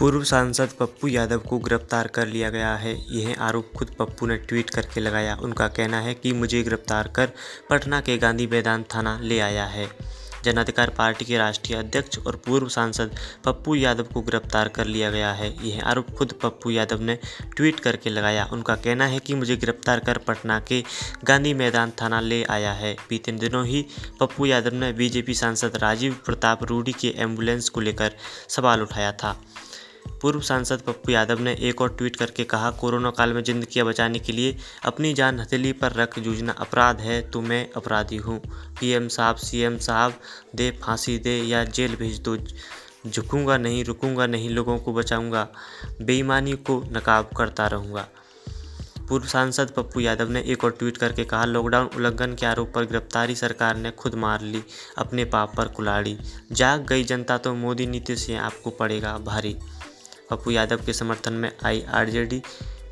पूर्व सांसद पप्पू यादव को गिरफ़्तार कर लिया गया है। यह आरोप खुद पप्पू ने ट्वीट करके लगाया। उनका कहना है कि मुझे गिरफ़्तार कर पटना के गांधी मैदान थाना ले आया है। जन अधिकार पार्टी के राष्ट्रीय अध्यक्ष और पूर्व सांसद पप्पू यादव को गिरफ़्तार कर लिया गया है। यह आरोप खुद पप्पू यादव ने ट्वीट करके लगाया। उनका कहना है कि मुझे गिरफ़्तार कर पटना के गांधी मैदान थाना ले आया है। बीते दिनों ही पप्पू यादव ने बीजेपी सांसद राजीव प्रताप रूडी के एंबुलेंस को लेकर सवाल उठाया था। पूर्व सांसद पप्पू यादव ने एक और ट्वीट करके कहा, कोरोना काल में ज़िंदगी बचाने के लिए अपनी जान हथेली पर रख जूझना अपराध है तो मैं अपराधी हूँ। पीएम साहब, सीएम साहब, दे फांसी दे या जेल भेज दो, झुकूँगा नहीं, रुकूँगा नहीं, लोगों को बचाऊँगा, बेईमानी को नकाब करता रहूँगा। पूर्व सांसद पप्पू यादव ने एक और ट्वीट करके कहा, लॉकडाउन उल्लंघन के आरोप पर गिरफ्तारी सरकार ने खुद मार ली, अपने पाप पर कुलाड़ी जाग गई जनता तो मोदी नीति से आपको पड़ेगा भारी। पप्पू यादव के समर्थन में आई आरजेडी।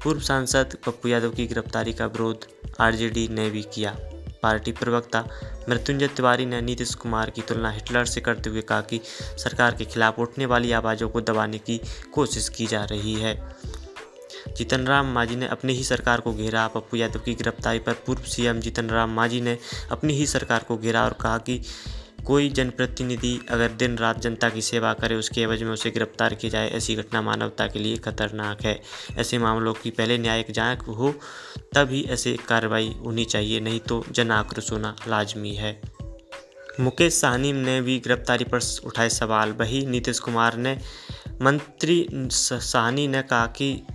पूर्व सांसद पप्पू यादव की गिरफ्तारी का विरोध आरजेडी ने भी किया। पार्टी प्रवक्ता मृत्युंजय तिवारी ने नीतीश कुमार की तुलना हिटलर से करते हुए कहा कि सरकार के खिलाफ उठने वाली आवाज़ों को दबाने की कोशिश की जा रही है। जीतन राम मांझी ने अपनी ही सरकार को घेरा। पप्पू यादव की गिरफ्तारी पर पूर्व सीएम जीतन राम मांझी ने अपनी ही सरकार को घेरा और कहा कि कोई जनप्रतिनिधि अगर दिन रात जनता की सेवा करे, उसके एवज में उसे गिरफ़्तार किया जाए, ऐसी घटना मानवता के लिए खतरनाक है। ऐसे मामलों की पहले न्यायिक जाँच हो, तभी ऐसे कार्रवाई होनी चाहिए, नहीं तो जन आक्रोश होना लाजमी है। मुकेश साहनी ने भी गिरफ्तारी पर उठाए सवाल। वही नीतीश कुमार ने, मंत्री साहनी ने कहा कि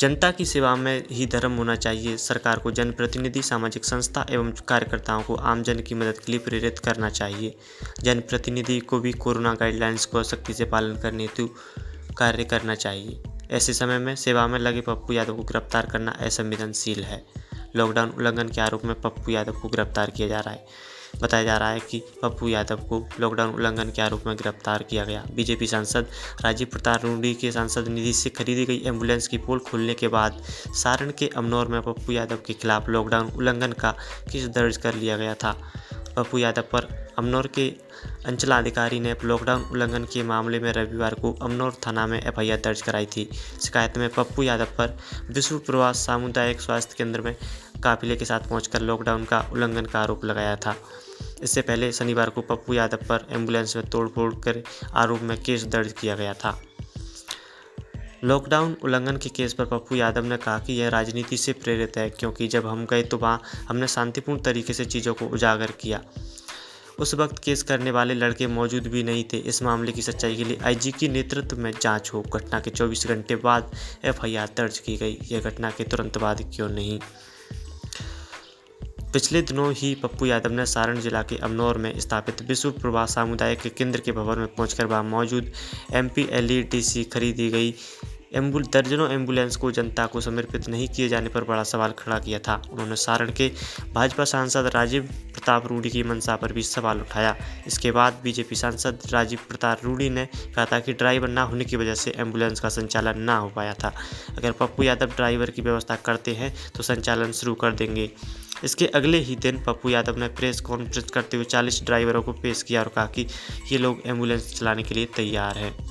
जनता की सेवा में ही धर्म होना चाहिए। सरकार को जनप्रतिनिधि, सामाजिक संस्था एवं कार्यकर्ताओं को आमजन की मदद के लिए प्रेरित करना चाहिए। जनप्रतिनिधि को भी कोरोना गाइडलाइंस को सख्ती से पालन करने हेतु कार्य करना चाहिए। ऐसे समय में सेवा में लगे पप्पू यादव को गिरफ़्तार करना असंवेदनशील है। लॉकडाउन उल्लंघन के आरोप में पप्पू यादव को गिरफ़्तार किया जा रहा है। बताया जा रहा है कि पप्पू यादव को लॉकडाउन उल्लंघन के आरोप में गिरफ़्तार किया गया। बीजेपी सांसद राजीव प्रताप रूडी के सांसद निधि से खरीदी गई एंबुलेंस की पोल खुलने के बाद सारण के अमनौर में पप्पू यादव के खिलाफ लॉकडाउन उल्लंघन का केस दर्ज कर लिया गया था। पप्पू यादव पर अमनौर के अंचलाधिकारी ने लॉकडाउन उल्लंघन के मामले में रविवार को अमनौर थाना में एफआईआर दर्ज कराई थी। शिकायत में पप्पू यादव पर विश्व प्रवास सामुदायिक स्वास्थ्य केंद्र में काफिले के साथ पहुंचकर लॉकडाउन का उल्लंघन का आरोप लगाया था। इससे पहले शनिवार को पप्पू यादव पर एंबुलेंस में तोड़फोड़ कर आरोप में केस दर्ज किया गया था। लॉकडाउन उल्लंघन के केस पर पप्पू यादव ने कहा कि यह राजनीति से प्रेरित है, क्योंकि जब हम गए तो वहाँ हमने शांतिपूर्ण तरीके से चीज़ों को उजागर किया। उस वक्त केस करने वाले लड़के मौजूद भी नहीं थे। इस मामले की सच्चाई के लिए आईजी के नेतृत्व में जाँच हो। घटना के 24 घंटे बाद एफआईआर दर्ज की गई। यह घटना के तुरंत बाद क्यों नहीं? पिछले दिनों ही पप्पू यादव ने सारण जिला के अमनौर में स्थापित विश्व प्रवास सामुदायिक केंद्र के भवन में पहुंचकर वहाँ मौजूद एम पी खरीदी गई। एम्बुल, दर्जनों एंबुलेंस को जनता को समर्पित नहीं किए जाने पर बड़ा सवाल खड़ा किया था। उन्होंने सारण के भाजपा सांसद राजीव प्रताप रूडी की मंशा पर भी सवाल उठाया। इसके बाद बीजेपी सांसद राजीव प्रताप रूडी ने कहा था कि ड्राइवर ना होने की वजह से एंबुलेंस का संचालन ना हो पाया था। अगर पप्पू यादव ड्राइवर की व्यवस्था करते हैं तो संचालन शुरू कर देंगे। इसके अगले ही दिन पप्पू यादव ने प्रेस कॉन्फ्रेंस करते हुए 40 ड्राइवरों को पेश किया और कहा कि ये लोग एंबुलेंस चलाने के लिए तैयार हैं।